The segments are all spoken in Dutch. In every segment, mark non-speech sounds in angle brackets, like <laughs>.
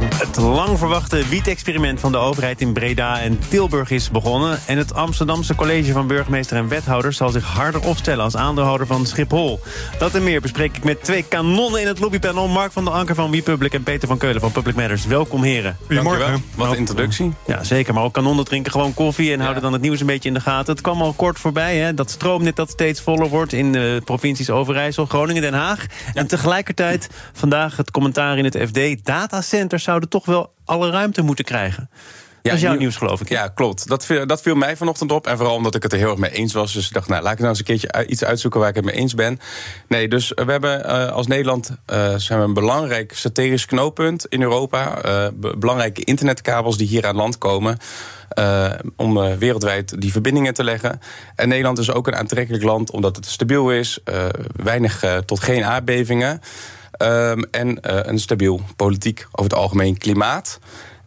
Het lang verwachte wiet-experiment van de overheid in Breda en Tilburg is begonnen. En het Amsterdamse college van burgemeester en wethouders zal zich harder opstellen als aandeelhouder van Schiphol. Dat en meer bespreek ik met twee kanonnen in het lobbypanel. Mark van der Anker van WePublic en Peter van Keulen van Public Matters. Welkom heren. Goedemorgen. Wat een introductie. Ja, zeker. Maar ook kanonnen drinken gewoon koffie en houden dan het nieuws een beetje in de gaten. Het kwam al kort voorbij, hè, dat stroomnet dat steeds voller wordt in de provincies Overijssel, Groningen, Den Haag. En tegelijkertijd vandaag het commentaar in het FD. Datacenters zouden toch wel alle ruimte moeten krijgen. dat is jouw nieuws, geloof ik. Ja, klopt. Dat viel, dat viel mij vanochtend op. En vooral omdat ik het er heel erg mee eens was. Dus ik dacht, nou, laat ik nou eens een keertje iets uitzoeken waar ik het mee eens ben. Nee, dus we hebben uh, als Nederland uh, zijn we een belangrijk strategisch knooppunt in Europa. Uh, belangrijke internetkabels die hier aan land komen. Uh, om wereldwijd die verbindingen te leggen. En Nederland is ook een aantrekkelijk land omdat het stabiel is. weinig tot geen aardbevingen. Um, en uh, een stabiel politiek over het algemeen klimaat.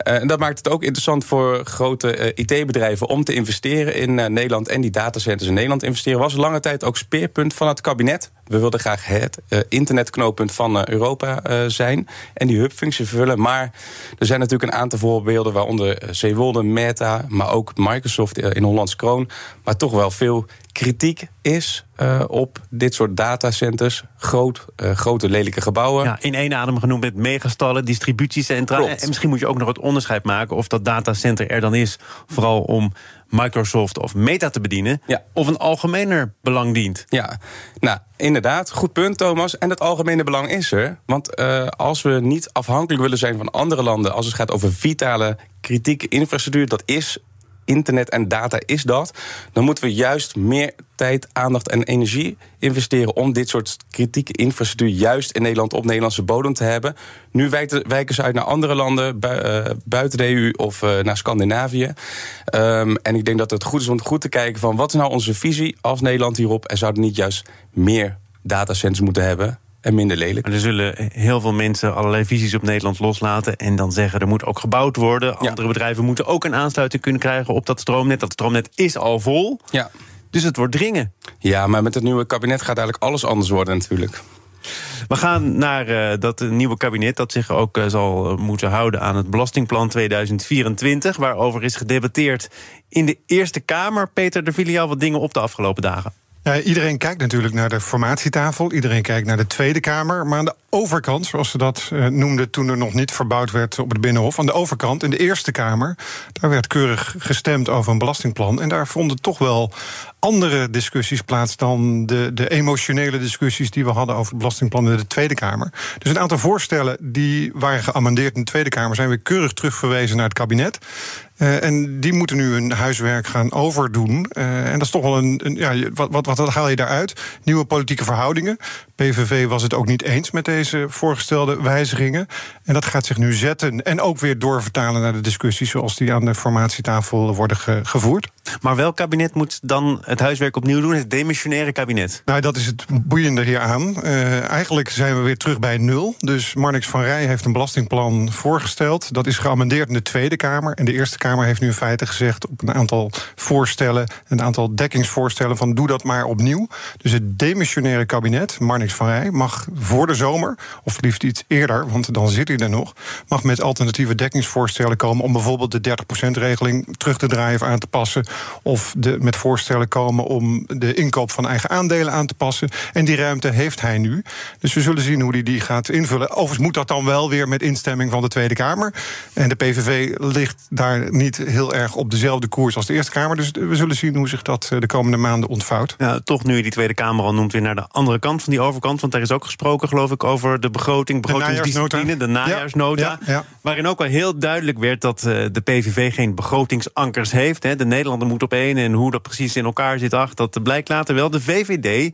Uh, en dat maakt het ook interessant voor grote uh, IT-bedrijven om te investeren in Nederland en die datacenters in Nederland investeren. Was lange tijd ook speerpunt van het kabinet. We wilden graag het internetknooppunt van Europa zijn en die hubfunctie vervullen. Maar er zijn natuurlijk een aantal voorbeelden, waaronder Zeewolde, Meta, maar ook Microsoft in Hollands Kroon. Maar toch wel veel kritiek is uh, op dit soort datacenters. Groot, uh, grote lelijke gebouwen. Ja, in één adem genoemd met megastallen, distributiecentra. En misschien moet je ook nog het onderscheid maken of dat datacenter er dan is. Vooral om Microsoft of Meta te bedienen. Ja. Of een algemener belang dient. Ja, nou inderdaad, goed punt Thomas. En het algemene belang is er. Want uh, als we niet afhankelijk willen zijn van andere landen... als het gaat over vitale kritieke infrastructuur... dat is internet en data is dat, dan moeten we juist meer tijd, aandacht en energie investeren om dit soort kritieke infrastructuur juist in Nederland op Nederlandse bodem te hebben. Nu wijken ze uit naar andere landen eh, buiten de EU of uh, naar Scandinavië. Um, en ik denk dat het goed is om goed te kijken van wat is nou onze visie als Nederland hierop en zouden niet juist meer datacenters moeten hebben en minder lelijk. Maar er zullen heel veel mensen allerlei visies op Nederland loslaten... en dan zeggen er moet ook gebouwd worden. Andere bedrijven moeten ook een aansluiting kunnen krijgen op dat stroomnet. Dat stroomnet is al vol. Ja. Dus het wordt dringen. Ja, maar met het nieuwe kabinet gaat eigenlijk alles anders worden natuurlijk. We gaan naar uh, dat nieuwe kabinet dat zich ook uh, zal moeten houden aan het Belastingplan 2024... waarover is gedebatteerd in de Eerste Kamer. Peter, er vielen jou wat dingen op de afgelopen dagen. Ja, iedereen kijkt natuurlijk naar de formatietafel. Iedereen kijkt naar de Tweede Kamer. Maar aan de overkant, zoals ze dat uh, noemden toen er nog niet verbouwd werd op het Binnenhof. Aan de overkant, in de Eerste Kamer, daar werd keurig gestemd over een belastingplan. En daar vonden toch wel andere discussies plaats dan de, de emotionele discussies die we hadden over het belastingplan in de Tweede Kamer. Dus een aantal voorstellen die waren geamendeerd in de Tweede Kamer zijn weer keurig terugverwezen naar het kabinet. Uh, en die moeten nu hun huiswerk gaan overdoen. Uh, en dat is toch wel een. een ja, wat, wat, wat haal je daaruit? Nieuwe politieke verhoudingen. PVV was het ook niet eens met deze voorgestelde wijzigingen. En dat gaat zich nu zetten en ook weer doorvertalen naar de discussies zoals die aan de formatietafel worden ge gevoerd. Maar welk kabinet moet dan het huiswerk opnieuw doen? Het demissionaire kabinet? Nou, dat is het boeiende hier aan. Uh, eigenlijk zijn we weer terug bij nul. Dus Marnix van Rij heeft een belastingplan voorgesteld. Dat is geamendeerd in de Tweede Kamer. En de Eerste Kamer heeft nu in feite gezegd op een aantal voorstellen, een aantal dekkingsvoorstellen van doe dat maar opnieuw. Dus het demissionaire kabinet, Marnix van Rij, mag voor de zomer, of liefst iets eerder, want dan zit hij er nog, mag met alternatieve dekkingsvoorstellen komen om bijvoorbeeld de 30%-regeling terug te draaien of aan te passen. Of de, met voorstellen komen om de inkoop van eigen aandelen aan te passen. En die ruimte heeft hij nu. Dus we zullen zien hoe hij die gaat invullen. Overigens moet dat dan wel weer met instemming van de Tweede Kamer. En de PVV ligt daar niet heel erg op dezelfde koers als de Eerste Kamer. Dus we zullen zien hoe zich dat de komende maanden ontvouwt. Ja, toch nu je die Tweede Kamer al noemt, weer naar de andere kant van die overkant. Want daar is ook gesproken, geloof ik, over de begroting, begrotingsdiscipline, de najaarsnota. Ja, ja, ja. Waarin ook al heel duidelijk werd dat de PVV geen begrotingsankers heeft. De Nederlander moet op één en hoe dat precies in elkaar zit, ach, dat blijkt later wel. De VVD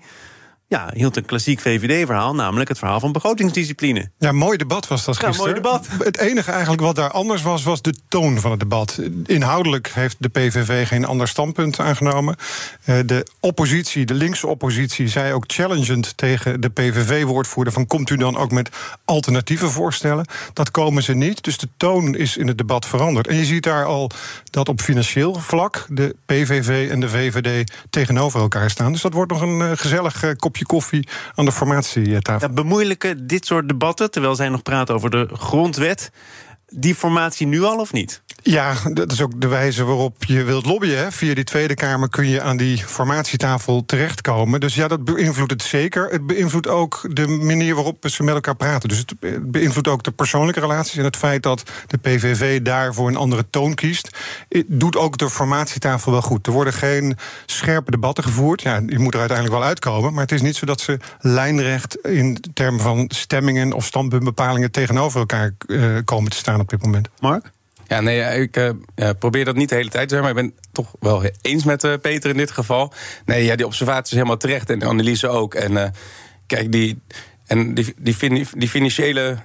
ja, hield een klassiek VVD-verhaal, namelijk het verhaal van begrotingsdiscipline. Ja, mooi debat was dat gisteren. Ja, mooi debat. Het enige eigenlijk wat daar anders was, was de toon van het debat. Inhoudelijk heeft de PVV geen ander standpunt aangenomen. Eh, de oppositie, de linkse oppositie, zei ook challengend tegen de PVV-woordvoerder: van komt u dan ook met alternatieve voorstellen? Dat komen ze niet. Dus de toon is in het debat veranderd. En je ziet daar al dat op financieel vlak de PVV en de VVD tegenover elkaar staan. Dus dat wordt nog een uh, gezellig uh, kopje koffie aan de formatietafel. Ja, bemoeilijken dit soort debatten, terwijl zij nog praten over de grondwet, die formatie nu al of niet? Ja, dat is ook de wijze waarop je wilt lobbyen. Via die Tweede Kamer kun je aan die formatietafel terechtkomen. Dus ja, dat beïnvloedt het zeker. Het beïnvloedt ook de manier waarop ze met elkaar praten. Dus het beïnvloedt ook de persoonlijke relaties. En het feit dat de PVV daarvoor een andere toon kiest, doet ook de formatietafel wel goed. Er worden geen scherpe debatten gevoerd. Ja, die moet er uiteindelijk wel uitkomen. Maar het is niet zo dat ze lijnrecht in termen van stemmingen of standpuntbepalingen tegenover elkaar uh, komen te staan op dit moment. Mark? Ja, nee, ik uh, probeer dat niet de hele tijd te zeggen, maar ik ben toch wel eens met uh, Peter in dit geval. Nee, ja, die observatie is helemaal terecht en de analyse ook. En uh, kijk, die, en die, die, die financiële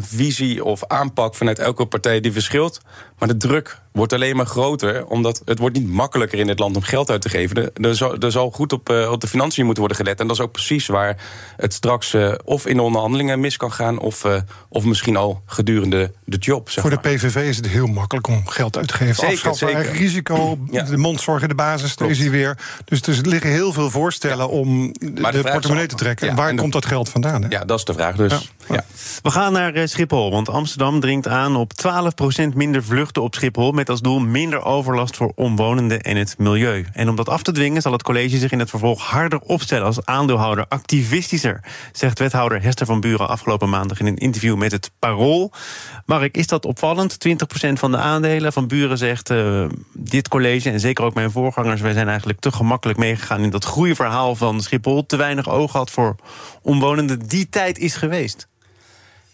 visie of aanpak vanuit elke partij die verschilt. Maar de druk wordt alleen maar groter, omdat het wordt niet makkelijker in dit land om geld uit te geven. Er, zal, er zal goed op, uh, op de financiën moeten worden gelet. En dat is ook precies waar het straks uh, of in de onderhandelingen mis kan gaan, of, uh, of misschien al gedurende de job. Zeg Voor maar. de PVV is het heel makkelijk om geld uit te geven. Zeker, Afschaffen zeker. eigen risico, <clears throat> Ja. de mondzorg in de basis, daar is hij weer. Dus er liggen heel veel voorstellen om de, Maar de vraag portemonnee te trekken. ja, Waar en de- komt dat geld vandaan? Hè? Ja, dat is de vraag. Dus ja. We gaan naar eh, Schiphol, want Amsterdam dringt aan op 12% minder vluchten op Schiphol... met als doel minder overlast voor omwonenden en het milieu. En om dat af te dwingen zal het college zich in het vervolg harder opstellen... als aandeelhouder activistischer, zegt wethouder Hester van Buren... afgelopen maandag in een interview met het Parool. Mark, is dat opvallend? 20% van de aandelen van Buren zegt... eh, dit college en zeker ook mijn voorgangers... wij zijn eigenlijk te gemakkelijk meegegaan in dat groeiverhaal van Schiphol... te weinig oog had voor omwonenden. Die tijd is geweest.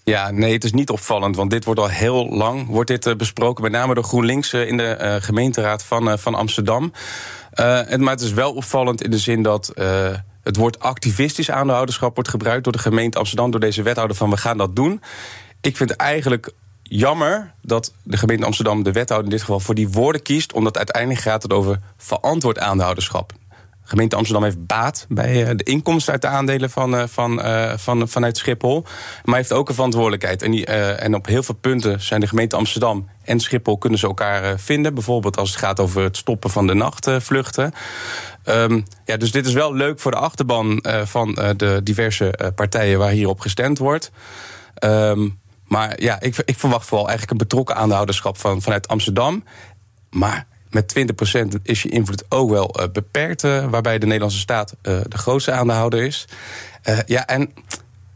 Ja, nee, het is niet opvallend, want dit wordt al heel lang wordt dit, eh, besproken, met name door GroenLinks eh, in de eh, gemeenteraad van, van Amsterdam. En, maar het is wel opvallend in de zin dat het woord activistisch aandeelhouderschap wordt gebruikt door de gemeente Amsterdam, door deze wethouder van we gaan dat doen. Ik vind het eigenlijk jammer dat de gemeente Amsterdam, de wethouder in dit geval, voor die woorden kiest, omdat uiteindelijk gaat het over verantwoord aandeelhouderschap. Gemeente Amsterdam heeft baat bij eh, de inkomsten uit de aandelen van, eh, van, eh, van, vanuit Schiphol. Maar heeft ook een verantwoordelijkheid. En, die, en op heel veel punten zijn de gemeente Amsterdam en Schiphol kunnen ze elkaar vinden. Bijvoorbeeld als het gaat over het stoppen van de nachtvluchten. Ehm, ja, dus dit is wel leuk voor de achterban van de diverse partijen waar hierop gestemd wordt. Ehm, maar ja, ik, ik verwacht vooral eigenlijk een betrokken aandeelhouderschap van, vanuit Amsterdam. Maar met 20% is je invloed ook wel eh, beperkt, eh, waarbij de Nederlandse staat eh, de grootste aandeelhouder is. Ja, en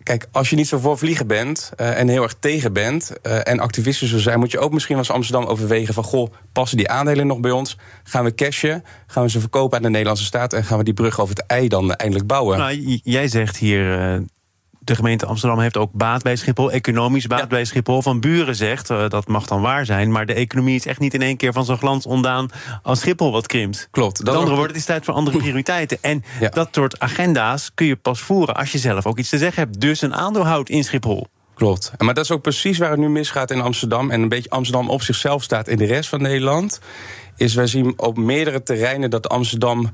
kijk, als je niet zo voor vliegen bent en heel erg tegen bent en activistisch wil zijn, moet je ook misschien als Amsterdam overwegen van goh, passen die aandelen nog bij ons? Gaan we cashen? Gaan we ze verkopen aan de Nederlandse staat en gaan we die brug over het ei dan eindelijk bouwen? Nou, jij zegt hier. De gemeente Amsterdam heeft ook baat bij Schiphol, economisch baat Ja. bij Schiphol. Van Buren zegt, eh, dat mag dan waar zijn, maar de economie is echt niet in één keer van zo'n glans ondaan als Schiphol wat krimpt. Klopt. Met andere woorden, het is tijd voor andere prioriteiten. En Ja. dat soort agenda's kun je pas voeren als je zelf ook iets te zeggen hebt. Dus een aandeel houdt in Schiphol. Klopt. Maar dat is ook precies waar het nu misgaat in Amsterdam. En een beetje Amsterdam op zichzelf staat in de rest van Nederland. Is wij zien op meerdere terreinen dat Amsterdam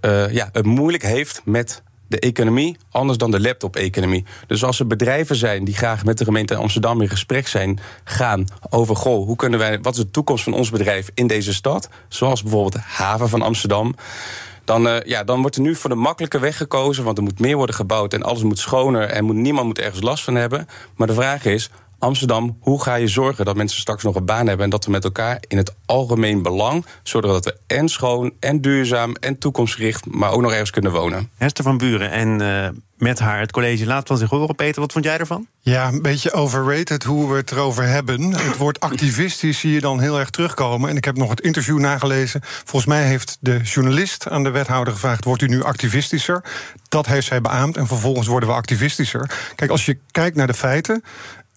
eh, ja, het moeilijk heeft met de economie, anders dan de laptop-economie. Dus als er bedrijven zijn die graag met de gemeente Amsterdam in gesprek zijn, gaan over goh, hoe kunnen wij, wat is de toekomst van ons bedrijf in deze stad? Zoals bijvoorbeeld de haven van Amsterdam. Dan, eh, ja, dan wordt er nu voor de makkelijke weg gekozen, want er moet meer worden gebouwd en alles moet schoner en moet, niemand moet ergens last van hebben. Maar de vraag is, Amsterdam, hoe ga je zorgen dat mensen straks nog een baan hebben en dat we met elkaar in het algemeen belang zorgen dat we en schoon en duurzaam en toekomstgericht, maar ook nog ergens kunnen wonen? Hester van Buren en eh, met haar het college laat van zich horen. Peter, wat vond jij ervan? Ja, een beetje overrated hoe we het erover hebben. Het woord activistisch zie je dan heel erg terugkomen. En ik heb nog het interview nagelezen. Volgens mij heeft de journalist aan de wethouder gevraagd: wordt u nu activistischer? Dat heeft zij beaamd. En vervolgens worden we activistischer. Kijk, als je kijkt naar de feiten.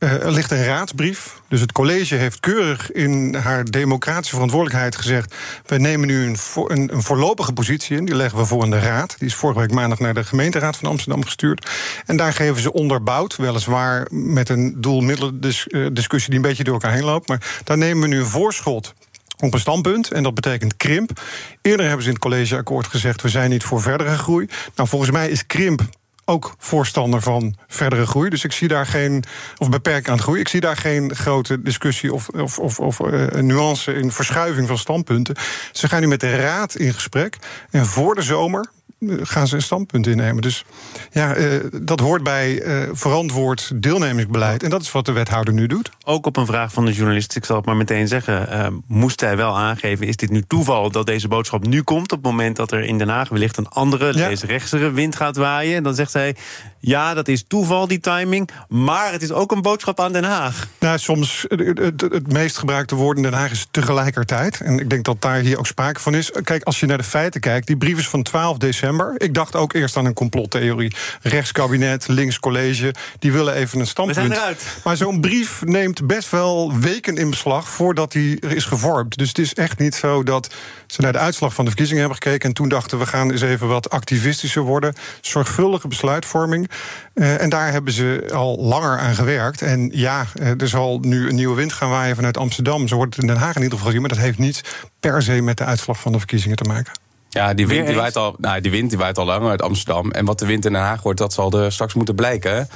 Uh, er ligt een raadsbrief. Dus het college heeft keurig in haar democratische verantwoordelijkheid gezegd: we nemen nu een, een, een, voorlopige positie in. Die leggen we voor aan de raad. Die is vorige week maandag naar de gemeenteraad van Amsterdam gestuurd. En daar geven ze onderbouwd, weliswaar met een doel-middelen-discussie die een beetje door elkaar heen loopt. Maar daar nemen we nu een voorschot op een standpunt. En dat betekent krimp. Eerder hebben ze in het collegeakkoord gezegd: we zijn niet voor verdere groei. Nou, volgens mij is krimp ook voorstander van verdere groei. Dus ik zie daar geen, of beperking aan groei, ik zie daar geen grote discussie of, of, of, of uh, nuance in verschuiving van standpunten. Ze gaan nu met de Raad in gesprek. En voor de zomer, gaan ze een standpunt innemen. Dus ja, uh, dat hoort bij uh, verantwoord deelnemingsbeleid. En dat is wat de wethouder nu doet. Ook op een vraag van de journalist, ik zal het maar meteen zeggen... Uh, moest hij wel aangeven, is dit nu toeval dat deze boodschap nu komt... op het moment dat er in Den Haag wellicht een andere, ja. deze rechtsere wind gaat waaien? En dan zegt hij, ja, dat is toeval, die timing... maar het is ook een boodschap aan Den Haag. Nou, soms, het, het, het meest gebruikte woord in Den Haag is tegelijkertijd. En ik denk dat daar hier ook sprake van is. Kijk, als je naar de feiten kijkt, die brief is van 12 december... Ik dacht ook eerst aan een complottheorie. Rechtskabinet, links college, die willen even een standpunt. We zijn eruit. Maar zo'n brief neemt best wel weken in beslag voordat hij is gevormd. Dus het is echt niet zo dat ze naar de uitslag van de verkiezingen hebben gekeken en toen dachten we gaan eens even wat activistischer worden. Zorgvuldige besluitvorming. Uh, en daar hebben ze al langer aan gewerkt. En ja, er zal nu een nieuwe wind gaan waaien vanuit Amsterdam. Zo wordt het in Den Haag in ieder geval gezien. Maar dat heeft niets per se met de uitslag van de verkiezingen te maken. Ja, die wind die waait, al, nou, die wind die waait al lang uit Amsterdam. En wat de wind in Den Haag wordt, dat zal er straks moeten blijken.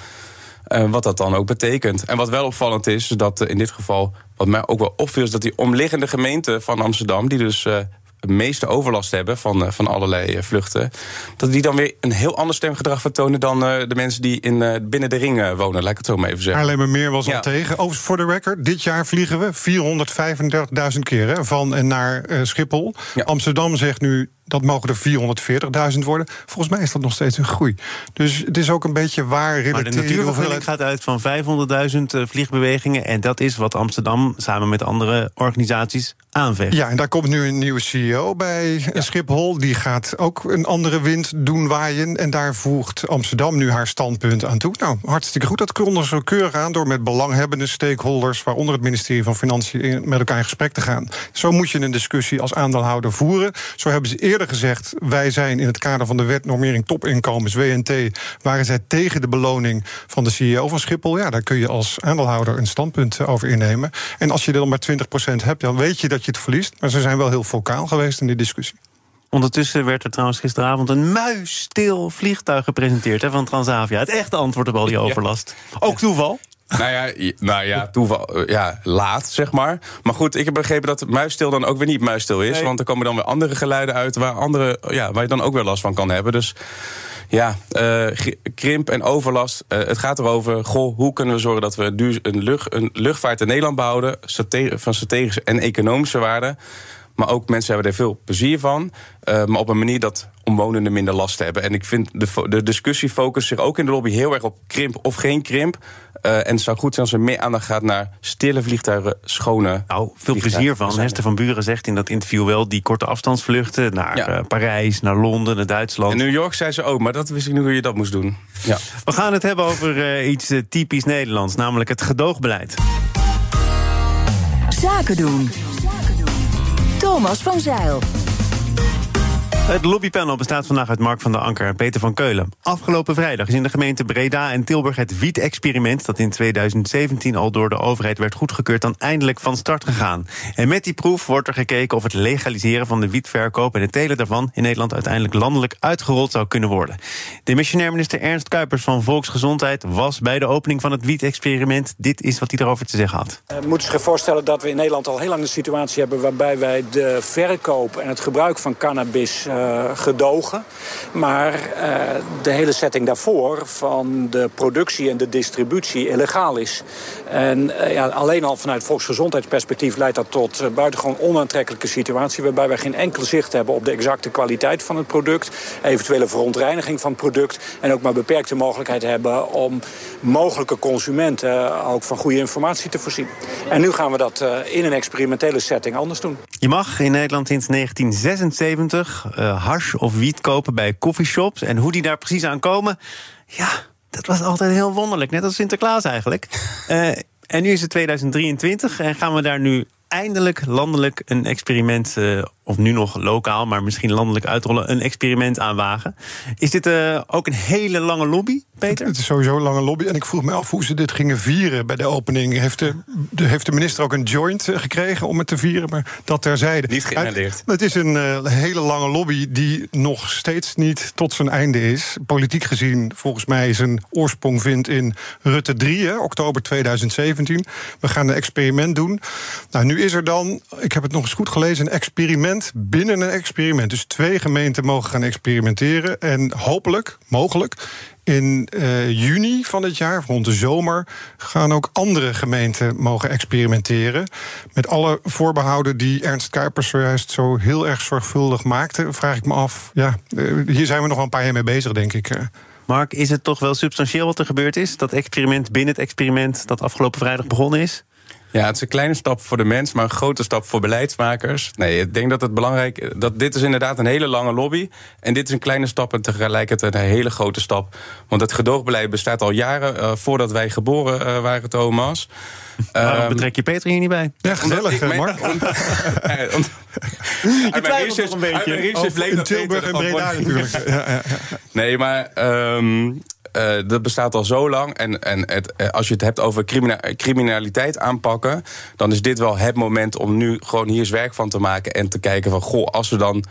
Uh, wat dat dan ook betekent. En wat wel opvallend is, dat in dit geval, wat mij ook wel opviel, is dat die omliggende gemeente van Amsterdam, die dus uh, het meeste overlast hebben van, uh, van allerlei vluchten, dat die dan weer een heel ander stemgedrag vertonen dan de mensen die in, binnen de ring wonen. Laat ik het zo maar even zeggen. Haarlemmer Meer was ja. al tegen. Over voor de record, dit jaar vliegen we 435.000 keer hè, van en naar Schiphol. Ja. Amsterdam zegt nu dat mogen er 440.000 worden. Volgens mij is dat nog steeds een groei. Dus het is ook een beetje waar. Maar de natuurvergunning gaat uit van 500.000 eh, vliegbewegingen. En dat is wat Amsterdam samen met andere organisaties aanvecht. Ja, en daar komt nu een nieuwe CEO bij Schiphol. Die gaat ook een andere wind doen waaien. En daar voegt Amsterdam nu haar standpunt aan toe. Nou, hartstikke goed. Dat konden ze keurig aan door met belanghebbende stakeholders... waaronder het ministerie van Financiën met elkaar in gesprek te gaan. Zo moet je een discussie als aandeelhouder voeren. Zo hebben ze eerder eerder gezegd... wij zijn in het kader van de wet normering topinkomens, WNT... waren zij tegen de beloning van de CEO van Schiphol. Ja, daar kun je als aandeelhouder een standpunt eh, over innemen. En als je er dan maar 20% hebt, dan weet je dat je het verliest. Maar ze zijn wel heel vocaal geweest in die discussie. Ondertussen werd er trouwens gisteravond een muisstil vliegtuig gepresenteerd hè, van Transavia. Het echte antwoord op al die overlast. Ook toeval? Nou ja, nou ja, toeval, eh, ja, laat, zeg maar. Maar goed, ik heb begrepen dat muisstil dan ook weer niet muisstil is. Want er komen dan weer andere geluiden uit... Waar, andere, ja, waar je dan ook weer last van kan hebben. Dus ja, uh, krimp en overlast. Uh, het gaat erover, goh, hoe kunnen we zorgen dat we een, lucht, een luchtvaart in Nederland behouden... van strategische en economische waarde... Maar ook mensen hebben er veel plezier van. Uh, maar op een manier dat omwonenden minder last hebben. En ik vind de, de discussie focust zich ook in de lobby heel erg op krimp of geen krimp. Uh, en het zou goed zijn als er meer aandacht gaat naar stille vliegtuigen, schone. Nou, veel plezier van. Hester van Buren zegt in dat interview wel die korte afstandsvluchten naar ja. uh, Parijs, naar Londen, naar Duitsland. In New York zei ze ook, maar dat wist ik nu hoe je dat moest doen. Ja. We gaan het hebben over uh, iets typisch Nederlands, namelijk het gedoogbeleid. Zaken doen. Thomas van Zeil. Het lobbypanel bestaat vandaag uit Mark van der Anker en Peter van Keulen. Afgelopen vrijdag is in de gemeente Breda en Tilburg het wiet-experiment... dat in 2017 al door de overheid werd goedgekeurd... dan eindelijk van start gegaan. En met die proef wordt er gekeken of het legaliseren van de wietverkoop... en het telen daarvan in Nederland uiteindelijk landelijk uitgerold zou kunnen worden. De missionair minister Ernst Kuipers van Volksgezondheid... was bij de opening van het wiet-experiment. Dit is wat hij erover te zeggen had. We moeten zich voorstellen dat we in Nederland al heel lang een situatie hebben... waarbij wij de verkoop en het gebruik van cannabis uh, gedogen. Maar uh, de hele setting daarvoor van de productie en de distributie illegaal is. En uh, ja, alleen al vanuit volksgezondheidsperspectief leidt dat tot uh, buitengewoon onaantrekkelijke situatie... waarbij wij geen enkel zicht hebben op de exacte kwaliteit van het product... eventuele verontreiniging van het product... en ook maar beperkte mogelijkheid hebben om mogelijke consumenten... ook van goede informatie te voorzien. En nu gaan we dat in een experimentele setting anders doen. Je mag in Nederland sinds 1976 uh, hash of wiet kopen bij coffeeshops. En hoe die daar precies aan komen, ja, dat was altijd heel wonderlijk. Net als Sinterklaas eigenlijk. Uh, <laughs> en nu is het 2023 en gaan we daar nu eindelijk landelijk een experiment, uh, of nu nog lokaal, maar misschien landelijk uitrollen, een experiment aanwagen. Is dit uh, ook een hele lange lobby, Peter? Het is sowieso een lange lobby. En ik vroeg me af hoe ze dit gingen vieren bij de opening. Heeft de, de heeft de minister ook een joint eh, gekregen om het te vieren? Maar dat terzijde. Niet geïnhaleerd. Het is een uh, hele lange lobby die nog steeds niet tot zijn einde is. Politiek gezien, volgens mij, zijn oorsprong vindt in Rutte 3, hè, oktober 2017. We gaan een experiment doen. Nou, nu is er dan, ik heb het nog eens goed gelezen, een experiment binnen een experiment. Dus twee gemeenten mogen gaan experimenteren. En hopelijk, mogelijk, in uh, juni van dit jaar, rond de zomer, gaan ook andere gemeenten mogen experimenteren. Met alle voorbehouden die Ernst Kuipers zojuist zo heel erg zorgvuldig maakte, vraag ik me af. Ja, uh, hier zijn we nog wel een paar jaar mee bezig, denk ik. Uh. Mark, is het toch wel substantieel wat er gebeurd is? Dat experiment binnen het experiment dat afgelopen vrijdag begonnen is? Ja, het is een kleine stap voor de mens, maar een grote stap voor beleidsmakers. Nee, ik denk dat het belangrijk dat dit is inderdaad een hele lange lobby. En dit is een kleine stap en tegelijkertijd een hele grote stap. Want het gedoogbeleid bestaat al jaren uh, voordat wij geboren uh, waren, Thomas. <laughs> Waarom um, betrek je Peter hier niet bij? Ja, gezellig, ik, Mark. <laughs> <laughs> je twijfelt nog een beetje. Oh, in Tilburg en Breda natuurlijk. ja, ja, ja. Nee, maar... Um, uh, dat bestaat al zo lang. En, en het, uh, als je het hebt over crimina criminaliteit aanpakken, dan is dit wel het moment om nu gewoon hier eens werk van te maken en te kijken van goh, als we dan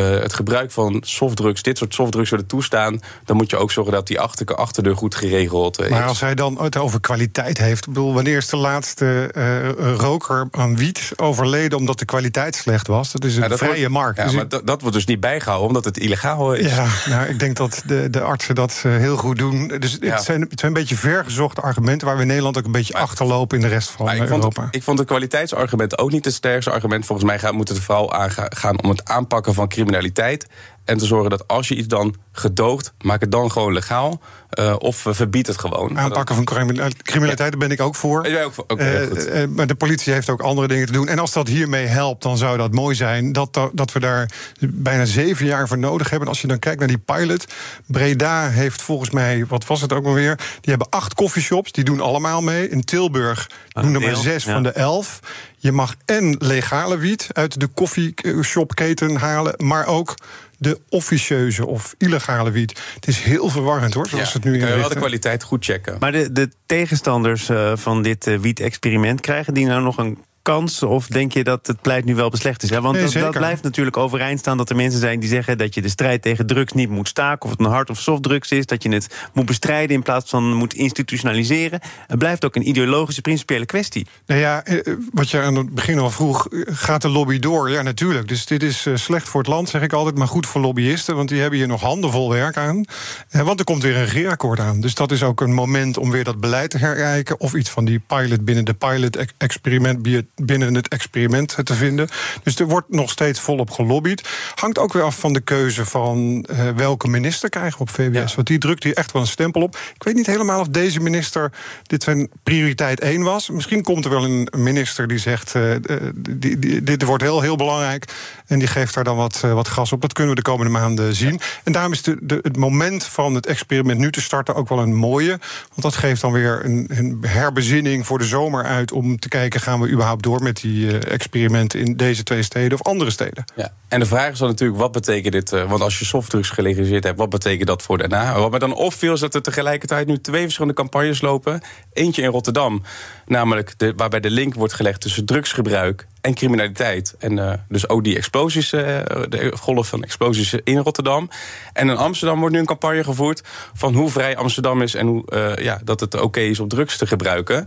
uh, het gebruik van softdrugs, dit soort softdrugs willen toestaan, dan moet je ook zorgen dat die achter, achterdeur goed geregeld is. Maar als hij dan het over kwaliteit heeft, ik bedoel, wanneer is de laatste uh, roker aan wiet overleden omdat de kwaliteit slecht was? Dat is een ja, dat vrije wordt, markt. Ja, dus maar dat, dat wordt dus niet bijgehouden omdat het illegaal is. Ja, nou, ik denk dat de, de artsen dat heel goed doen. Dus ja. het, zijn, het zijn een beetje vergezochte argumenten waar we in Nederland ook een beetje maar, achterlopen in de rest van ik Europa. Vond, ik vond het kwaliteitsargument ook niet het sterkste argument. Volgens mij gaat, moet het vooral aangaan om het aanpakken van criminaliteit criminaliteit. En te zorgen dat als je iets dan gedoogt, maak het dan gewoon legaal. Uh, of verbied het gewoon. Aanpakken van criminaliteit, daar ben ik ook voor. Ja, ook, ook uh, uh, maar de politie heeft ook andere dingen te doen. En als dat hiermee helpt, dan zou dat mooi zijn. Dat, dat we daar bijna zeven jaar voor nodig hebben. Als je dan kijkt naar die pilot. Breda heeft volgens mij, wat was het ook alweer? Die hebben acht coffeeshops, die doen allemaal mee. In Tilburg ah, doen er maar zes ja. van de elf. Je mag en legale wiet uit de koffieshopketen halen, maar ook de officieuze of illegale wiet. Het is heel verwarrend hoor, zoals ja, het nu in je wel de kwaliteit goed checken. Maar de, de tegenstanders uh, van dit uh, wiet-experiment... krijgen die nou nog een kans? Of denk je dat het pleit nu wel beslecht is? Hè? Want nee, dat, dat, blijft natuurlijk overeind staan dat er mensen zijn die zeggen dat je de strijd tegen drugs niet moet staken. Of het een hard of soft drugs is. Dat je het moet bestrijden in plaats van moet institutionaliseren. Het blijft ook een ideologische, principiële kwestie. Nou ja, wat je aan het begin al vroeg, gaat de lobby door? Ja, natuurlijk. Dus dit is slecht voor het land, zeg ik altijd, maar goed voor lobbyisten. Want die hebben hier nog handenvol werk aan. Want er komt weer een regeerakkoord aan. Dus dat is ook een moment om weer dat beleid te herkijken. Of iets van die pilot binnen de pilot-experiment binnen het experiment te vinden. Dus er wordt nog steeds volop gelobbyd. Hangt ook weer af van de keuze van uh, welke minister krijgen we op VWS. Ja. Want die drukt hier echt wel een stempel op. Ik weet niet helemaal of deze minister dit zijn prioriteit 1 was. Misschien komt er wel een minister die zegt... Uh, die, die, dit wordt heel, heel belangrijk. En die geeft daar dan wat, uh, wat gas op. Dat kunnen we de komende maanden zien. En daarom is de, de, het moment van het experiment nu te starten ook wel een mooie. Want dat geeft dan weer een, een herbezinning voor de zomer uit... om te kijken, gaan we überhaupt door met die uh, experimenten in deze twee steden of andere steden. Ja. En de vraag is dan natuurlijk, wat betekent dit? Uh, want als je softdrugs gelegaliseerd hebt, wat betekent dat voor daarna? Wat me dan opviel is dat er tegelijkertijd nu twee verschillende campagnes lopen. Eentje in Rotterdam, namelijk de, waarbij de link wordt gelegd tussen drugsgebruik en criminaliteit. En uh, dus ook die explosies, uh, de golf van explosies in Rotterdam. En in Amsterdam wordt nu een campagne gevoerd van hoe vrij Amsterdam is en hoe, uh, ja, dat het oké okay is om drugs te gebruiken.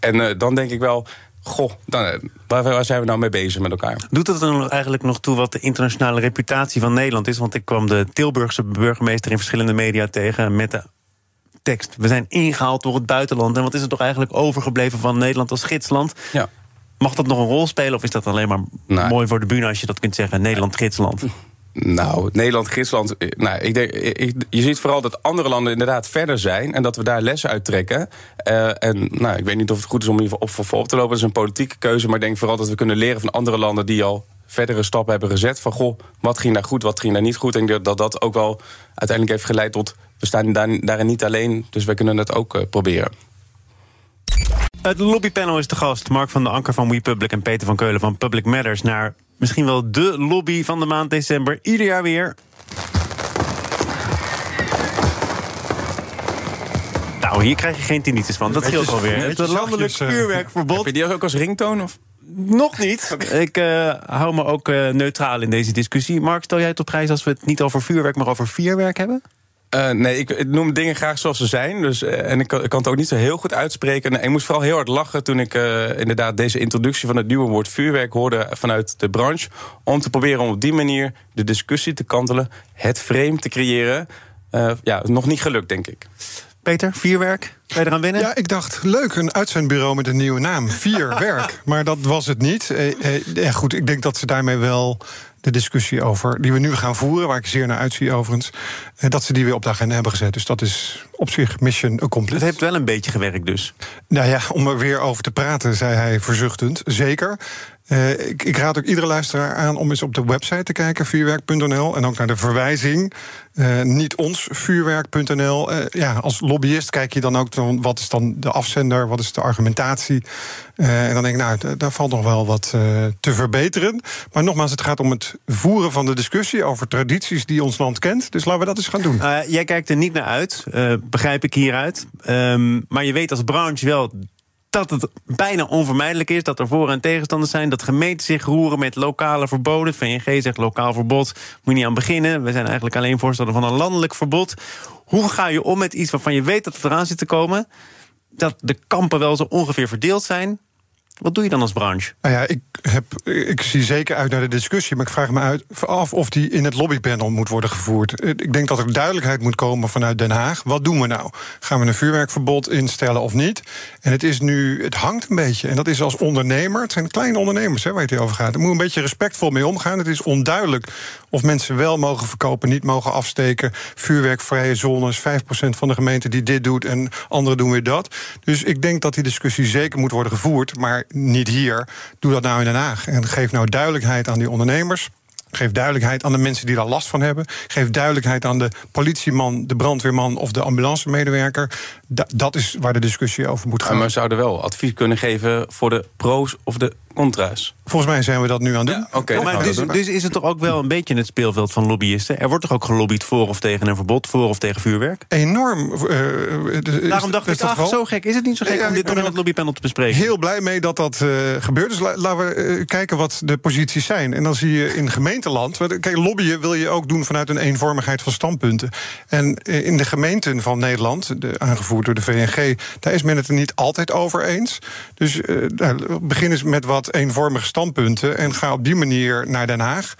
En dan denk ik wel. Goh, dan, waar, waar, zijn we nou mee bezig met elkaar? Doet het er eigenlijk nog toe wat de internationale reputatie van Nederland is? Want ik kwam de Tilburgse burgemeester in verschillende media tegen met de tekst. We zijn ingehaald door het buitenland. En wat is er toch eigenlijk overgebleven van Nederland als gidsland? Ja. Mag dat nog een rol spelen of is dat alleen maar nee. mooi voor de bühne als je dat kunt zeggen? Nederland-gidsland. Nou, Nederland, Gidsland. Nou, ik denk, ik, je ziet vooral dat andere landen inderdaad verder zijn en dat we daar lessen uit trekken. Uh, en nou, ik weet niet of het goed is om hier op, voor op te lopen. Dat is een politieke keuze. Maar ik denk vooral dat we kunnen leren van andere landen die al verdere stappen hebben gezet. Van goh, wat ging daar goed, wat ging daar niet goed. En dat dat ook wel uiteindelijk heeft geleid tot we staan daar, daarin niet alleen, dus we kunnen het ook uh, proberen. Het lobbypanel is de gast. Mark van de Anker van WePublic en Peter van Keulen van Public Matters... naar misschien wel de lobby van de maand december. Ieder jaar weer. Nou, hier krijg je geen tinnitus van. Dat scheelt alweer. Het landelijk vuurwerkverbod. Heb je die ook als ringtoon? Of? Nog niet. <laughs> Ik uh, hou me ook uh, neutraal in deze discussie. Mark, stel jij het op prijs als we het niet over vuurwerk, maar over vuurwerk hebben? Uh, nee, ik, ik, noem dingen graag zoals ze zijn. Dus, en ik, ik, kan het ook niet zo heel goed uitspreken. En ik moest vooral heel hard lachen toen ik inderdaad deze introductie van het nieuwe woord vuurwerk hoorde vanuit de branche. Om te proberen om op die manier de discussie te kantelen, het frame te creëren. ja, nog niet gelukt, denk ik. Peter, vierwerk? Kan je eraan winnen? Ja, ik dacht, leuk, een uitzendbureau met een nieuwe naam. Vierwerk. <laughs> maar dat was het niet. Eh, eh, goed, ik denk dat ze daarmee wel de discussie over, die we nu gaan voeren, waar ik zeer naar uitzie overigens, eh, dat ze die weer op de agenda hebben gezet. Dus dat is op zich mission accomplished. Het heeft wel een beetje gewerkt dus. Nou ja, om er weer over te praten, zei hij verzuchtend. Zeker. Uh, ik, raad ook iedere luisteraar aan om eens op de website te kijken, vuurwerk.nl. En ook naar de verwijzing, uh, niet ons, vuurwerk.nl. Uh, ja, als lobbyist kijk je dan ook, wat is dan de afzender, wat is de argumentatie. en dan denk ik, nou, daar valt nog wel wat te verbeteren. Maar nogmaals, het gaat om het voeren van de discussie over tradities die ons land kent. Dus laten we dat eens gaan doen. jij kijkt er niet naar uit, begrijp ik hieruit. Um, maar je weet als branche wel dat het bijna onvermijdelijk is dat er voor- en tegenstanders zijn. Dat gemeenten zich roeren met lokale verboden. VNG zegt lokaal verbod, moet je niet aan beginnen. We zijn eigenlijk alleen voorstander van een landelijk verbod. Hoe ga je om met iets waarvan je weet dat het eraan zit te komen? Dat de kampen wel zo ongeveer verdeeld zijn. Wat doe je dan als branche? Nou ja, ik, heb, ik zie zeker uit naar de discussie, maar ik vraag me uit, af of die in het lobbypanel moet worden gevoerd. Ik denk dat er duidelijkheid moet komen vanuit Den Haag. Wat doen we nou? Gaan we een vuurwerkverbod instellen of niet? En het is nu, het hangt een beetje. En dat is als ondernemer, het zijn kleine ondernemers hè, waar het hier over gaat. Er moet een beetje respectvol mee omgaan. Het is onduidelijk of mensen wel mogen verkopen, niet mogen afsteken. Vuurwerkvrije zones, 5% van de gemeente die dit doet en anderen doen weer dat. Dus ik denk dat die discussie zeker moet worden gevoerd. Maar niet hier. Doe dat nou in Den Haag. En geef nou duidelijkheid aan die ondernemers. Geef duidelijkheid aan de mensen die daar last van hebben. Geef duidelijkheid aan de politieman, de brandweerman of de ambulancemedewerker. dat is waar de discussie over moet gaan. Maar we zouden wel advies kunnen geven voor de pro's of de contra's. Volgens mij zijn we dat nu aan het doen. Ja, maar dus, dus, is het toch ook wel een beetje het speelveld van lobbyisten? Er wordt toch ook gelobbyd voor of tegen een verbod, voor of tegen vuurwerk? Enorm. Uh, Daarom dacht ik, ach, zo gek is het niet zo gek om dit nog in het lobbypanel te bespreken. Heel blij mee dat dat uh, gebeurt. Dus laten we uh, kijken wat de posities zijn. En dan zie je in gemeenteland... Kijk, lobbyen wil je ook doen vanuit een eenvormigheid van standpunten. En in de gemeenten van Nederland, de, aangevoerd door de VNG... daar is men het er niet altijd over eens. Dus begin eens met wat eenvormige standpunten en ga op die manier naar Den Haag.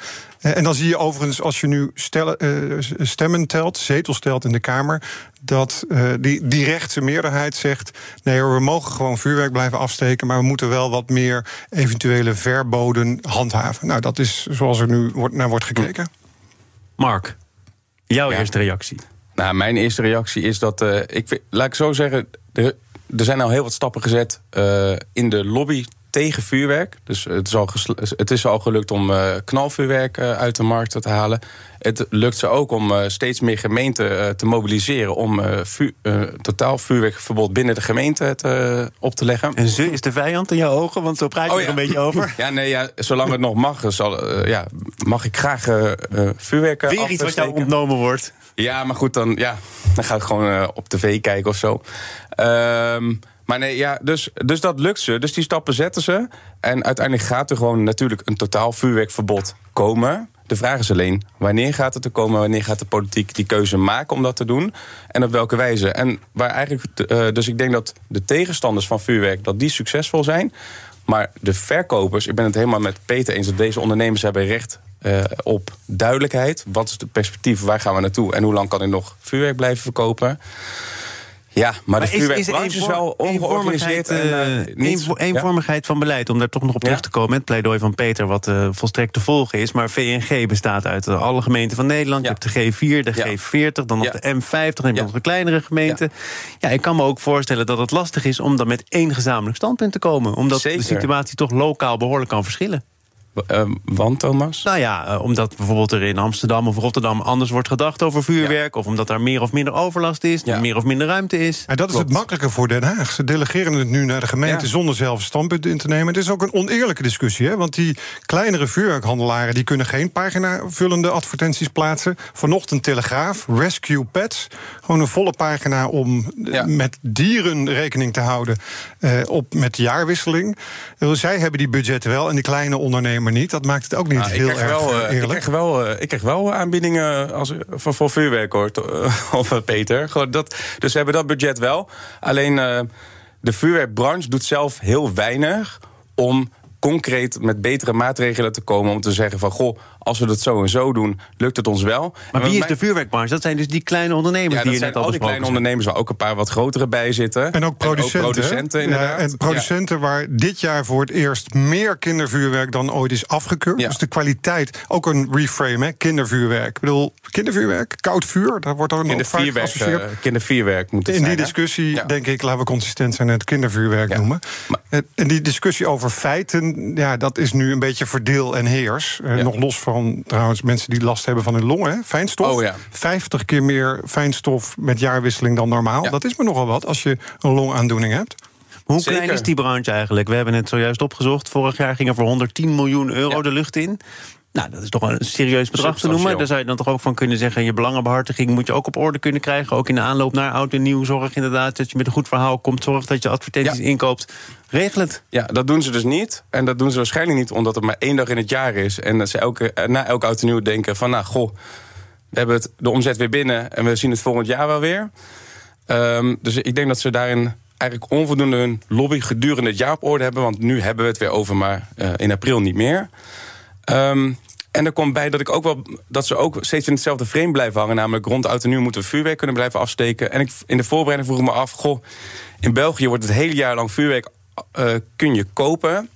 Eh, en dan zie je overigens, als je nu stellen, uh, stemmen telt, zetels telt in de Kamer, dat uh, die, die rechtse meerderheid zegt: nee we mogen gewoon vuurwerk blijven afsteken, maar we moeten wel wat meer eventuele verboden handhaven. Nou, dat is zoals er nu wordt, naar wordt gekeken. Mark, jouw eerste reactie? Nou, mijn eerste reactie is dat uh, ik, laat ik zo zeggen, er, er zijn al heel wat stappen gezet in de lobby tegen vuurwerk. Dus het is al, het is al gelukt om uh, knalvuurwerk uh, uit de markt te halen. Het lukt ze ook om uh, steeds meer gemeenten te mobiliseren... om vuur, totaal vuurwerkverbod binnen de gemeente te, op te leggen. En ze is de vijand in jouw ogen? Want zo praat je oh, er een beetje over. <laughs> Ja, nee, ja, zolang het nog mag, zal, ja, mag ik graag vuurwerk Weer iets wat jou ontnomen wordt. Ja, maar goed, dan, ja, dan ga ik gewoon op tv kijken of zo. Ehm maar nee, ja, dus, dus dat lukt ze. Dus die stappen zetten ze. En uiteindelijk gaat er gewoon natuurlijk een totaal vuurwerkverbod komen. De vraag is alleen, wanneer gaat het er komen? Wanneer gaat de politiek die keuze maken om dat te doen? En op welke wijze? En waar eigenlijk, uh, dus ik denk dat de tegenstanders van vuurwerk... dat die succesvol zijn. Maar de verkopers, ik ben het helemaal met Peter eens... dat deze ondernemers hebben recht uh, op duidelijkheid. Wat is het perspectief? Waar gaan we naartoe? En hoe lang kan ik nog vuurwerk blijven verkopen? Ja, maar, maar de vuurwerkbranche is, wel ongeorganiseerd. En, uh, eenvormigheid van beleid, om daar toch nog op terug te komen. Het pleidooi van Peter, wat uh, volstrekt te volgen is. Maar VNG bestaat uit alle gemeenten van Nederland. Je hebt de G4, de G40, dan nog de M50, dan nog de kleinere gemeenten. Ja. ik kan me ook voorstellen dat het lastig is om dan met één gezamenlijk standpunt te komen. Omdat de situatie toch lokaal behoorlijk kan verschillen. Uh, want, Thomas? Nou ja, uh, omdat bijvoorbeeld er in Amsterdam of Rotterdam anders wordt gedacht over vuurwerk. Ja. Of omdat daar meer of minder overlast is, ja. meer of minder ruimte is. En dat is Klopt. het makkelijke voor Den Haag. Ze delegeren het nu naar de gemeente ja. zonder zelf standpunt in te nemen. Het is ook een oneerlijke discussie, hè? want die kleinere vuurwerkhandelaren die kunnen geen pagina-vullende advertenties plaatsen. Vanochtend Telegraaf, Rescue Pets. Gewoon een volle pagina om met dieren rekening te houden op, met jaarwisseling. Zij hebben die budgetten wel en die kleine ondernemer niet. Dat maakt het ook niet nou, heel erg wel, uh, eerlijk. Ik krijg wel, ik krijg wel aanbiedingen als, voor, voor vuurwerk, hoor. <laughs> of uh, Peter. Gewoon dat, dus we hebben dat budget wel. Alleen de vuurwerkbranche doet zelf heel weinig om concreet met betere maatregelen te komen om te zeggen van goh, als we dat zo en zo doen, lukt het ons wel. Maar wie is de vuurwerkbranche? Dat zijn dus die kleine ondernemers ja, die je net al al die kleine ondernemers waar ook een paar wat grotere bij zitten. En ook producenten. En, ook producenten, inderdaad. Ja, en producenten waar dit jaar voor het eerst meer kindervuurwerk dan ooit is afgekeurd. Ja. Dus de kwaliteit, ook een reframe, hè, kindervuurwerk. Ik bedoel, kindervuurwerk, koud vuur, daar wordt er nog vaak geassocieerd. Uh, kindervuurwerk moet het In zijn, die discussie, denk ik, laten we consistent zijn en het kindervuurwerk noemen. Maar, en die discussie over feiten, ja, dat is nu een beetje verdeel en heers. Uh, nog los van trouwens mensen die last hebben van hun longen, fijnstof. Oh, ja. 50 keer meer fijnstof met jaarwisseling dan normaal. Ja. Dat is me nogal wat als je een longaandoening hebt. Hoe Zeker. klein is die branche eigenlijk? We hebben het zojuist opgezocht. Vorig jaar ging er voor 110 miljoen euro ja. de lucht in. Nou, dat is toch een serieus bedrag te noemen. Daar zou je dan toch ook van kunnen zeggen... je belangenbehartiging moet je ook op orde kunnen krijgen. Ook in de aanloop naar oud en nieuw. Zorg inderdaad dat je met een goed verhaal komt. Zorg dat je advertenties ja. inkoopt. Regel het. Ja, dat doen ze dus niet. En dat doen ze waarschijnlijk niet omdat het maar één dag in het jaar is. En dat ze elke, na elk oud en nieuw denken van... nou, goh, we hebben het, de omzet weer binnen... en we zien het volgend jaar wel weer. Um, dus ik denk dat ze daarin eigenlijk onvoldoende hun lobby gedurende het jaar op orde hebben. Want nu hebben we het weer over, maar uh, in april niet meer. Um, en er komt bij dat ik ook wel dat ze ook steeds in hetzelfde frame blijven hangen. Namelijk rond oud en moeten we vuurwerk kunnen blijven afsteken. En ik, in de voorbereiding vroeg ik me af: goh, in België wordt het hele jaar lang vuurwerk uh, kun je kopen.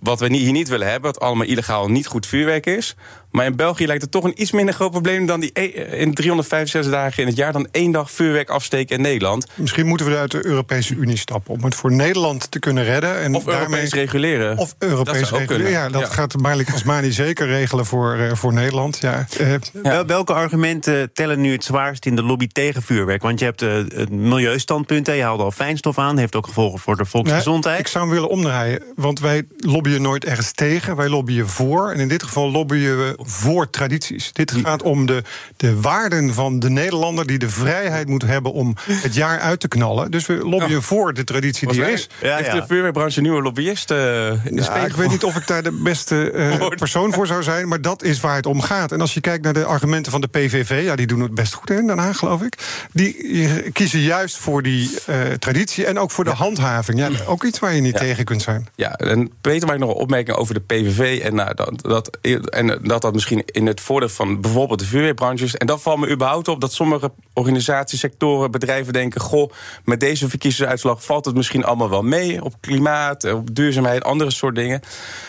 Wat we hier niet willen hebben, wat allemaal illegaal niet goed vuurwerk is. Maar in België lijkt het toch een iets minder groot probleem dan die in 365 dagen in het jaar dan één dag vuurwerk afsteken in Nederland. Misschien moeten we uit de Europese Unie stappen om het voor Nederland te kunnen redden. En of daarmee, Europees reguleren. Of Europees reguleren. Ja, dat ja. gaat Malik Asmani <laughs> zeker regelen voor, uh, voor Nederland. Ja. Uh, ja. Welke argumenten tellen nu het zwaarst in de lobby tegen vuurwerk? Want je hebt uh, het milieustandpunt, je haalde al fijnstof aan, heeft ook gevolgen voor de volksgezondheid. Nee, ik zou hem willen omdraaien, want wij lobbyen nooit ergens tegen, wij lobbyen voor. En in dit geval lobbyen we voor tradities. Dit gaat om de, de waarden van de Nederlander die de vrijheid moet hebben om het jaar uit te knallen. Dus we lobbyen voor de traditie die er is. Ja, Heeft de vuurwerkbranche een nieuwe lobbyist uh, in de ja, Ik weet niet of ik daar de beste <laughs> uh, persoon voor zou zijn, maar dat is waar het om gaat. En als je kijkt naar de argumenten van de PVV, ja, die doen het best goed in Den Haag, geloof ik. Die kiezen juist voor die uh, traditie en ook voor de ja. handhaving. Ja, ook iets waar je niet tegen kunt zijn. Ja, en Peter, maakt nog een opmerking over de PVV en, nou, dat, dat, en dat dat misschien in het voordeel van bijvoorbeeld de vuurweerbranches. En dat valt me überhaupt op dat sommige organisaties, sectoren, bedrijven denken: goh, met deze verkiezingsuitslag valt het misschien allemaal wel mee op klimaat, op duurzaamheid, andere soort dingen.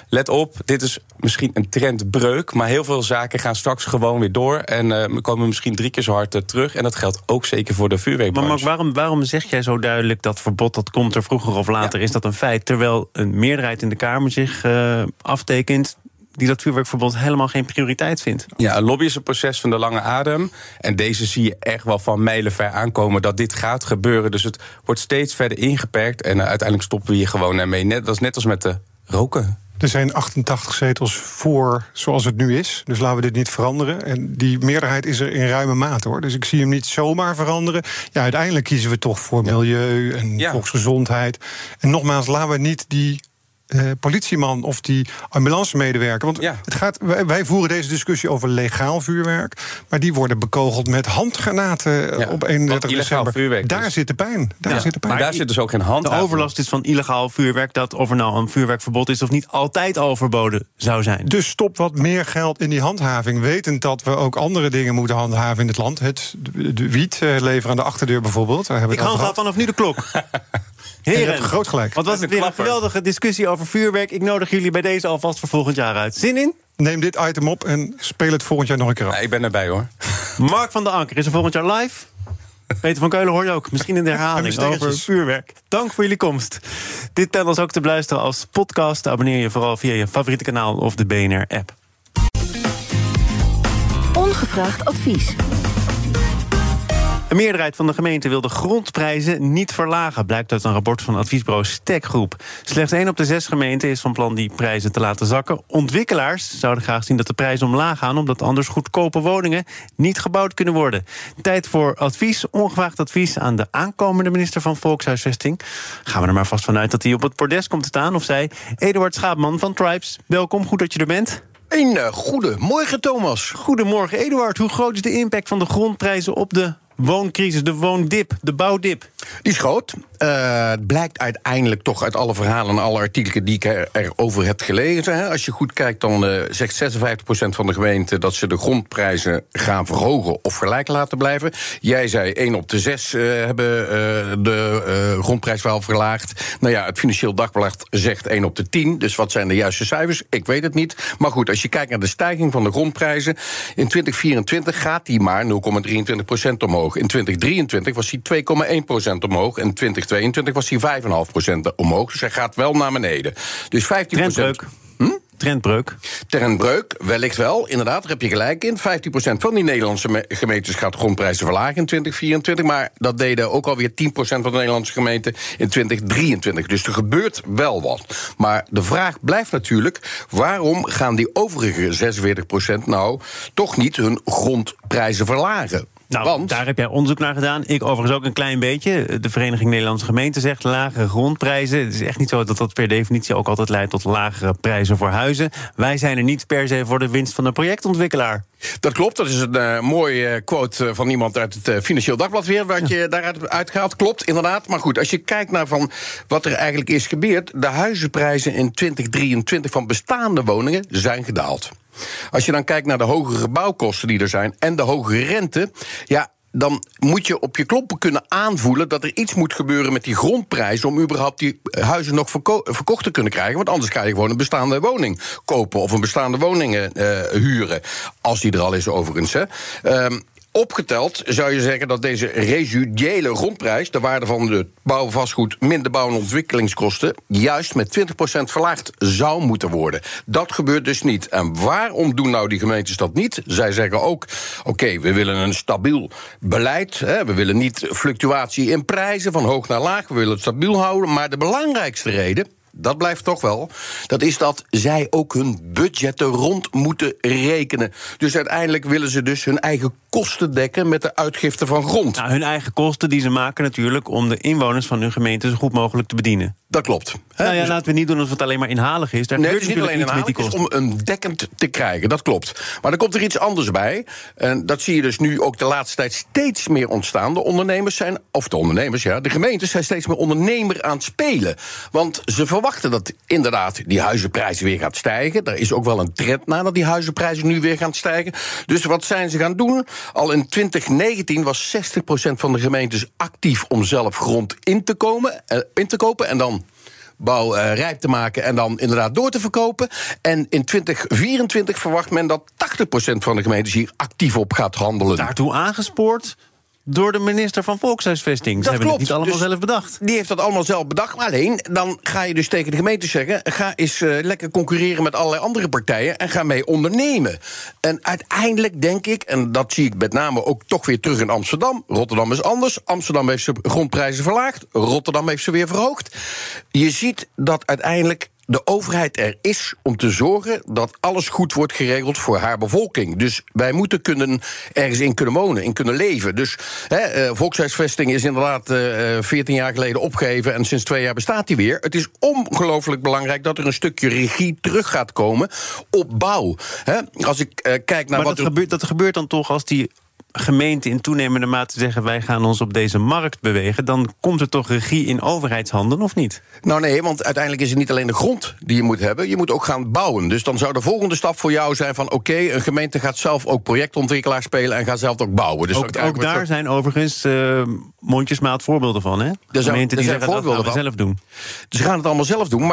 Let op, dit is misschien een trendbreuk, maar heel veel zaken gaan straks gewoon weer door en uh, we komen misschien drie keer zo hard uh, terug. En dat geldt ook zeker voor de vuurwerkbranche. Maar waarom, waarom zeg jij zo duidelijk dat verbod dat komt er vroeger of later? Ja. Is dat een feit? Terwijl een meerderheid in de Kamer zich uh, aftekent die dat vuurwerkverbod helemaal geen prioriteit vindt. Ja, een lobby is een proces van de lange adem. En deze zie je echt wel van mijlenver aankomen dat dit gaat gebeuren. Dus het wordt steeds verder ingeperkt. En uh, uiteindelijk stoppen we hier gewoon ermee. Net, dat is net als met de roken. Er zijn 88 zetels voor zoals het nu is. Dus laten we dit niet veranderen. En die meerderheid is er in ruime mate hoor. Dus ik zie hem niet zomaar veranderen. Ja, uiteindelijk kiezen we toch voor milieu en ja. volksgezondheid. En nogmaals, laten we niet die uh, politieman of die ambulancemedewerker. Want ja. het gaat, wij, wij, voeren deze discussie over legaal vuurwerk. Maar die worden bekogeld met handgranaten ja. op 31 december. Vuurwerk daar dus. zit de pijn. Daar ja. zit de pijn. Maar daar zit dus ook geen hand De overlast is van illegaal vuurwerk. Dat of er nou een vuurwerkverbod is of niet, altijd al verboden zou zijn. Dus stop wat meer geld in die handhaving. Wetend dat we ook andere dingen moeten handhaven in het land. Het de, de wiet uh, leveren aan de achterdeur bijvoorbeeld. Daar Ik handhaaf vanaf nu de klok. <laughs> Heren, groot gelijk. Wat was het weer een geweldige discussie over vuurwerk. Ik nodig jullie bij deze alvast voor volgend jaar uit. Zin in? Neem dit item op en speel het volgend jaar nog een keer af. Ja, ik ben erbij hoor. Mark van der Anker is er volgend jaar live. Peter van Keulen hoor je ook, misschien in de herhaling over vuurwerk. Dank voor jullie komst. Dit panel is ook te beluisteren als podcast. Abonneer je vooral via je favoriete kanaal of de BNR-app. Ongevraagd advies. Een meerderheid van de gemeenten wil de grondprijzen niet verlagen, blijkt uit een rapport van adviesbureau Stekgroep. Slechts één op de zes gemeenten is van plan die prijzen te laten zakken. Ontwikkelaars zouden graag zien dat de prijzen omlaag gaan, omdat anders goedkope woningen niet gebouwd kunnen worden. Tijd voor advies, ongevraagd advies aan de aankomende minister van Volkshuisvesting. Gaan we er maar vast vanuit dat hij op het bordes komt te staan, of zij, Eduard Schaapman van Tribes. Welkom, goed dat je er bent. Een uh, goedemorgen, Thomas. Goedemorgen, Eduard. Hoe groot is de impact van de grondprijzen op de wooncrisis, de woondip, de bouwdip? Die is groot. Uh, het blijkt uiteindelijk toch uit alle verhalen en alle artikelen die ik er, erover heb gelezen. Als je goed kijkt, dan uh, zegt 56% van de gemeenten dat ze de grondprijzen gaan verhogen of gelijk laten blijven. Jij zei 1 op de 6 uh, hebben de grondprijs wel verlaagd. Nou ja, het Financieel Dagblad zegt 1 op de 10. Dus wat zijn de juiste cijfers? Ik weet het niet. Maar goed, als je kijkt naar de stijging van de grondprijzen. In 2024 gaat die maar 0,23% omhoog. In 2023 was die 2,1% omhoog. En 2022 was hij 5,5% omhoog. Dus hij gaat wel naar beneden. Dus 15%. Trendbreuk. Hm? Trendbreuk. Trendbreuk, wellicht wel. Inderdaad, daar heb je gelijk in. 15% van die Nederlandse gemeentes gaat grondprijzen verlagen in 2024. Maar dat deden ook alweer 10% van de Nederlandse gemeenten in 2023. Dus er gebeurt wel wat. Maar de vraag blijft natuurlijk: waarom gaan die overige 46% nou toch niet hun grondprijzen verlagen? Nou, Want? daar heb jij onderzoek naar gedaan. Ik overigens ook een klein beetje. De Vereniging Nederlandse Gemeenten zegt lagere grondprijzen. Het is echt niet zo dat dat per definitie ook altijd leidt tot lagere prijzen voor huizen. Wij zijn er niet per se voor de winst van de projectontwikkelaar. Dat klopt, dat is een uh, mooie quote van iemand uit het uh, Financieel Dagblad weer, wat je daaruit uitgehaald. Klopt, inderdaad. Maar goed, als je kijkt naar van wat er eigenlijk is gebeurd, de huizenprijzen in 2023 van bestaande woningen zijn gedaald. Als je dan kijkt naar de hogere bouwkosten die er zijn en de hogere rente, ja, dan moet je op je kloppen kunnen aanvoelen dat er iets moet gebeuren met die grondprijzen om überhaupt die huizen nog verko verkocht te kunnen krijgen. Want anders ga je gewoon een bestaande woning kopen of een bestaande woning uh, huren. Als die er al is, overigens. Hè. Um, Opgeteld zou je zeggen dat deze residuele grondprijs, de waarde van de bouwvastgoed minder bouw- en ontwikkelingskosten, juist met 20% verlaagd zou moeten worden. Dat gebeurt dus niet. En waarom doen nou die gemeentes dat niet? Zij zeggen ook: oké, we willen een stabiel beleid. Hè, we willen niet fluctuatie in prijzen van hoog naar laag. We willen het stabiel houden. Maar de belangrijkste reden dat blijft toch wel. Dat is dat zij ook hun budgetten rond moeten rekenen. Dus uiteindelijk willen ze dus hun eigen kosten dekken met de uitgifte van grond. Nou, hun eigen kosten die ze maken natuurlijk om de inwoners van hun gemeente zo goed mogelijk te bedienen. Dat klopt. Nou ja, dus laten we niet doen alsof het alleen maar inhalig is. Daar nee, het is niet alleen inhalig, het is om een dekkend te krijgen. Dat klopt. Maar er komt er iets anders bij. En dat zie je dus nu ook de laatste tijd steeds meer ontstaan. De ondernemers zijn, of de ondernemers, ja, de gemeentes zijn steeds meer ondernemer aan het spelen. Want ze verwachten dat inderdaad die huizenprijzen weer gaat stijgen. Er is ook wel een trend naar dat die huizenprijzen nu weer gaan stijgen. Dus wat zijn ze gaan doen? Al in 2019 was 60% van de gemeentes actief om zelf grond in te, komen, eh, in te kopen. En dan bouw uh, rijp te maken en dan inderdaad door te verkopen. En in 2024 verwacht men dat 80% van de gemeentes hier actief op gaat handelen. Daartoe aangespoord door de minister van Volkshuisvesting. Dat Ze hebben klopt. het niet allemaal Dus zelf bedacht. Die heeft dat allemaal zelf bedacht. Maar alleen, dan ga je dus tegen de gemeente zeggen... ga eens uh, lekker concurreren met allerlei andere partijen... en ga mee ondernemen. En uiteindelijk denk ik, en dat zie ik met name ook toch weer terug in Amsterdam... Rotterdam is anders. Amsterdam heeft zijn grondprijzen verlaagd. Rotterdam heeft ze weer verhoogd. Je ziet dat uiteindelijk de overheid er is om te zorgen dat alles goed wordt geregeld voor haar bevolking. Dus wij moeten kunnen ergens in kunnen wonen, in kunnen leven. Dus hè, uh, volkshuisvesting is inderdaad uh, 14 jaar geleden opgegeven en sinds twee jaar bestaat die weer. Het is ongelooflijk belangrijk dat er een stukje regie terug gaat komen op bouw. Hè, als ik uh, kijk naar Maar wat dat, gebeurt, dat gebeurt dan toch als die gemeenten in toenemende mate zeggen... wij gaan ons op deze markt bewegen... dan komt er toch regie in overheidshanden, of niet? Nou nee, want uiteindelijk is het niet alleen de grond die je moet hebben. Je moet ook gaan bouwen. Dus dan zou de volgende stap voor jou zijn van... oké, een gemeente gaat zelf ook projectontwikkelaar spelen... en gaat zelf ook bouwen. Dus ook, ook daar zijn overigens uh, mondjesmaat voorbeelden van, hè? Er zijn, gemeenten die zeggen dat gaan we zelf doen. Ze gaan het allemaal zelf doen.